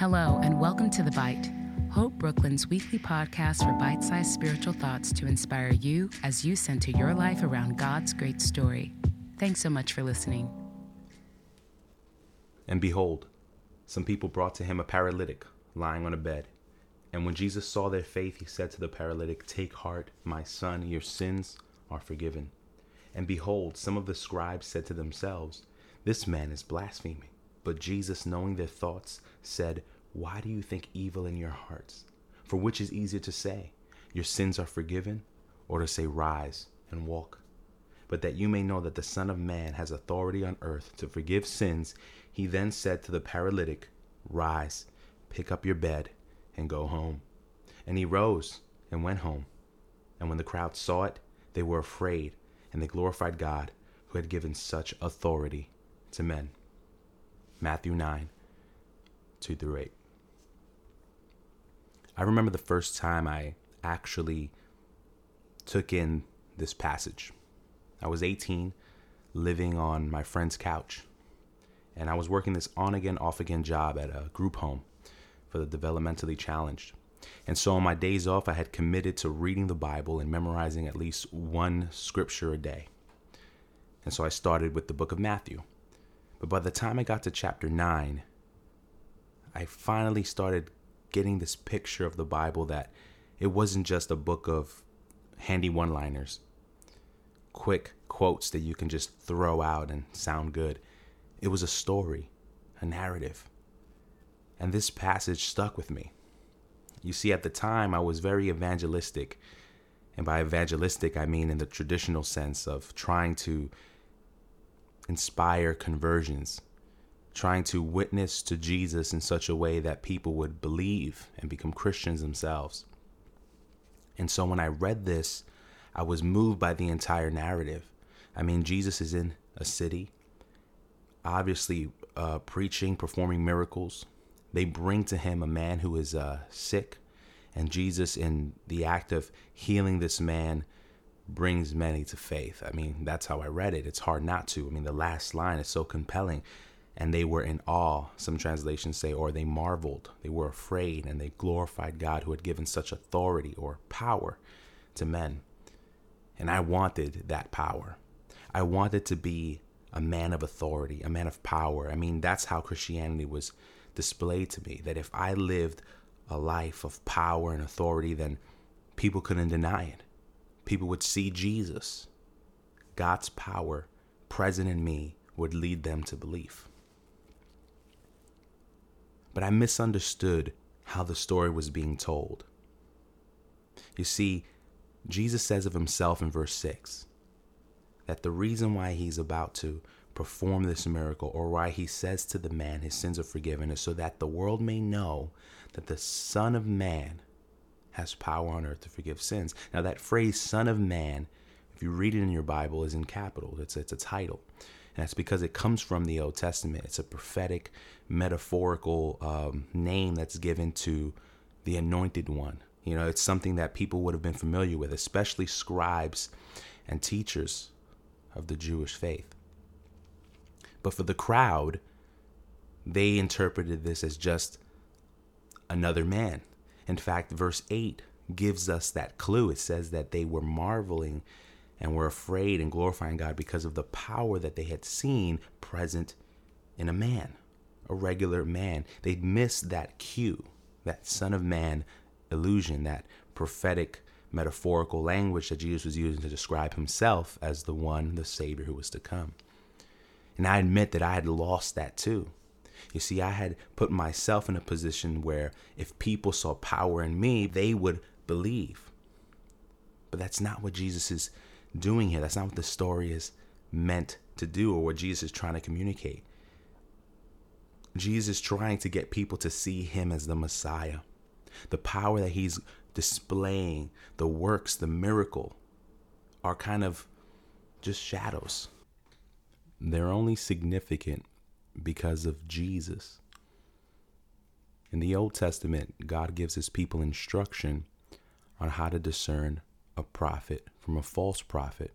Hello, and welcome to The Bite, Hope Brooklyn's weekly podcast for bite sized spiritual thoughts to inspire you as you center your life around God's great story. Thanks so much for listening. And behold, some people brought to him a paralytic lying on a bed. And when Jesus saw their faith, he said to the paralytic, Take heart, my son, your sins are forgiven. And behold, some of the scribes said to themselves, This man is blaspheming. But Jesus, knowing their thoughts, said, Why do you think evil in your hearts? For which is easier to say, Your sins are forgiven, or to say, Rise and walk? But that you may know that the Son of Man has authority on earth to forgive sins, he then said to the paralytic, Rise, pick up your bed, and go home. And he rose and went home. And when the crowd saw it, they were afraid, and they glorified God who had given such authority to men. Matthew 9, 2 through 8. I remember the first time I actually took in this passage. I was 18, living on my friend's couch, and I was working this on again, off again job at a group home for the developmentally challenged. And so on my days off, I had committed to reading the Bible and memorizing at least one scripture a day. And so I started with the book of Matthew. But by the time I got to chapter 9, I finally started getting this picture of the Bible that it wasn't just a book of handy one liners, quick quotes that you can just throw out and sound good. It was a story, a narrative. And this passage stuck with me. You see, at the time, I was very evangelistic. And by evangelistic, I mean in the traditional sense of trying to inspire conversions, trying to witness to Jesus in such a way that people would believe and become Christians themselves. And so when I read this, I was moved by the entire narrative. I mean, Jesus is in a city, obviously uh, preaching, performing miracles. They bring to him a man who is uh, sick, and Jesus, in the act of healing this man, brings many to faith. I mean, that's how I read it. It's hard not to. I mean, the last line is so compelling. And they were in awe, some translations say, or they marveled. They were afraid and they glorified God who had given such authority or power to men. And I wanted that power. I wanted to be a man of authority, a man of power. I mean, that's how Christianity was displayed to me that if I lived a life of power and authority, then people couldn't deny it people would see Jesus, God's power present in me would lead them to belief. But I misunderstood how the story was being told. You see, Jesus says of himself in verse 6 that the reason why he's about to perform this miracle or why he says to the man his sins are forgiven is so that the world may know that the Son of Man has power on earth to forgive sins. Now, that phrase, Son of Man, if you read it in your Bible, is in capital. It's, it's a title. And that's because it comes from the Old Testament. It's a prophetic, metaphorical um, name that's given to the anointed one. You know, it's something that people would have been familiar with, especially scribes and teachers of the Jewish faith. But for the crowd, they interpreted this as just another man, in fact, verse 8 gives us that clue. It says that they were marveling and were afraid and glorifying God because of the power that they had seen present in a man, a regular man. They'd missed that cue, that Son of Man illusion, that prophetic metaphorical language that Jesus was using to describe himself as the one, the Savior who was to come. And I admit that I had lost that too. You see, I had put myself in a position where if people saw power in me, they would believe. But that's not what Jesus is doing here. That's not what the story is meant to do or what Jesus is trying to communicate. Jesus is trying to get people to see him as the Messiah. The power that he's displaying, the works, the miracle, are kind of just shadows. They're only significant because of Jesus. In the Old Testament, God gives his people instruction on how to discern a prophet from a false prophet.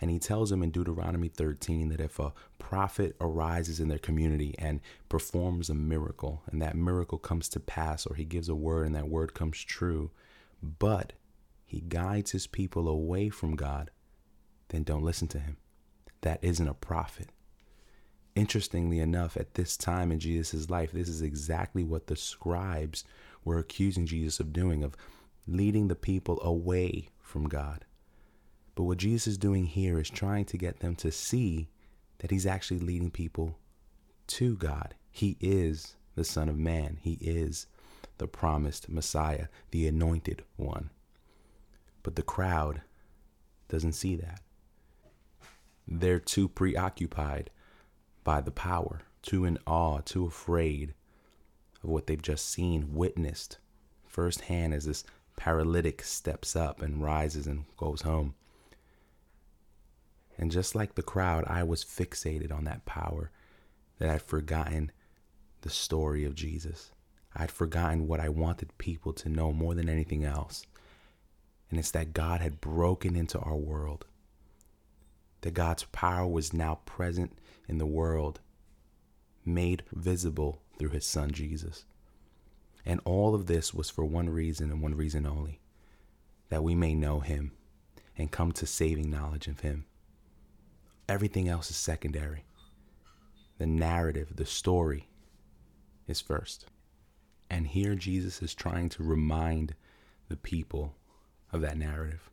And he tells them in Deuteronomy 13 that if a prophet arises in their community and performs a miracle, and that miracle comes to pass, or he gives a word and that word comes true, but he guides his people away from God, then don't listen to him. That isn't a prophet. Interestingly enough, at this time in Jesus' life, this is exactly what the scribes were accusing Jesus of doing, of leading the people away from God. But what Jesus is doing here is trying to get them to see that he's actually leading people to God. He is the Son of Man, he is the promised Messiah, the anointed one. But the crowd doesn't see that. They're too preoccupied by the power, too in awe, too afraid of what they've just seen, witnessed firsthand as this paralytic steps up and rises and goes home. And just like the crowd, I was fixated on that power that I'd forgotten the story of Jesus. I'd forgotten what I wanted people to know more than anything else. And it's that God had broken into our world. That God's power was now present in the world, made visible through his son Jesus. And all of this was for one reason and one reason only that we may know him and come to saving knowledge of him. Everything else is secondary. The narrative, the story is first. And here Jesus is trying to remind the people of that narrative.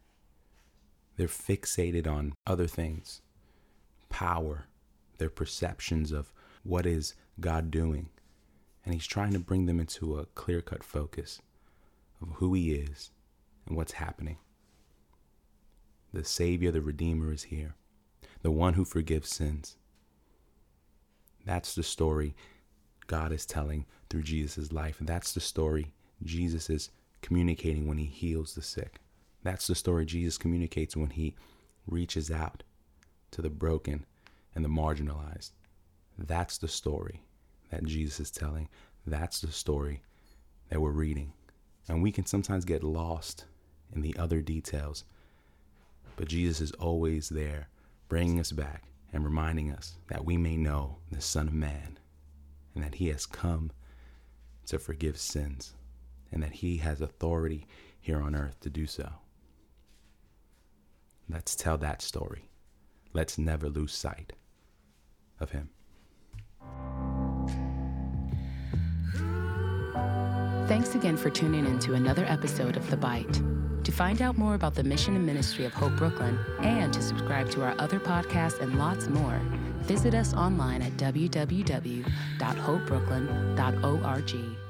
They're fixated on other things power, their perceptions of what is God doing, and he's trying to bring them into a clear cut focus of who he is and what's happening. The Savior, the Redeemer is here, the one who forgives sins. That's the story God is telling through Jesus' life. That's the story Jesus is communicating when he heals the sick. That's the story Jesus communicates when he reaches out to the broken and the marginalized. That's the story that Jesus is telling. That's the story that we're reading. And we can sometimes get lost in the other details. But Jesus is always there, bringing us back and reminding us that we may know the Son of Man and that he has come to forgive sins and that he has authority here on earth to do so. Let's tell that story. Let's never lose sight of him. Thanks again for tuning in to another episode of The Bite. To find out more about the mission and ministry of Hope Brooklyn and to subscribe to our other podcasts and lots more, visit us online at www.hopebrooklyn.org.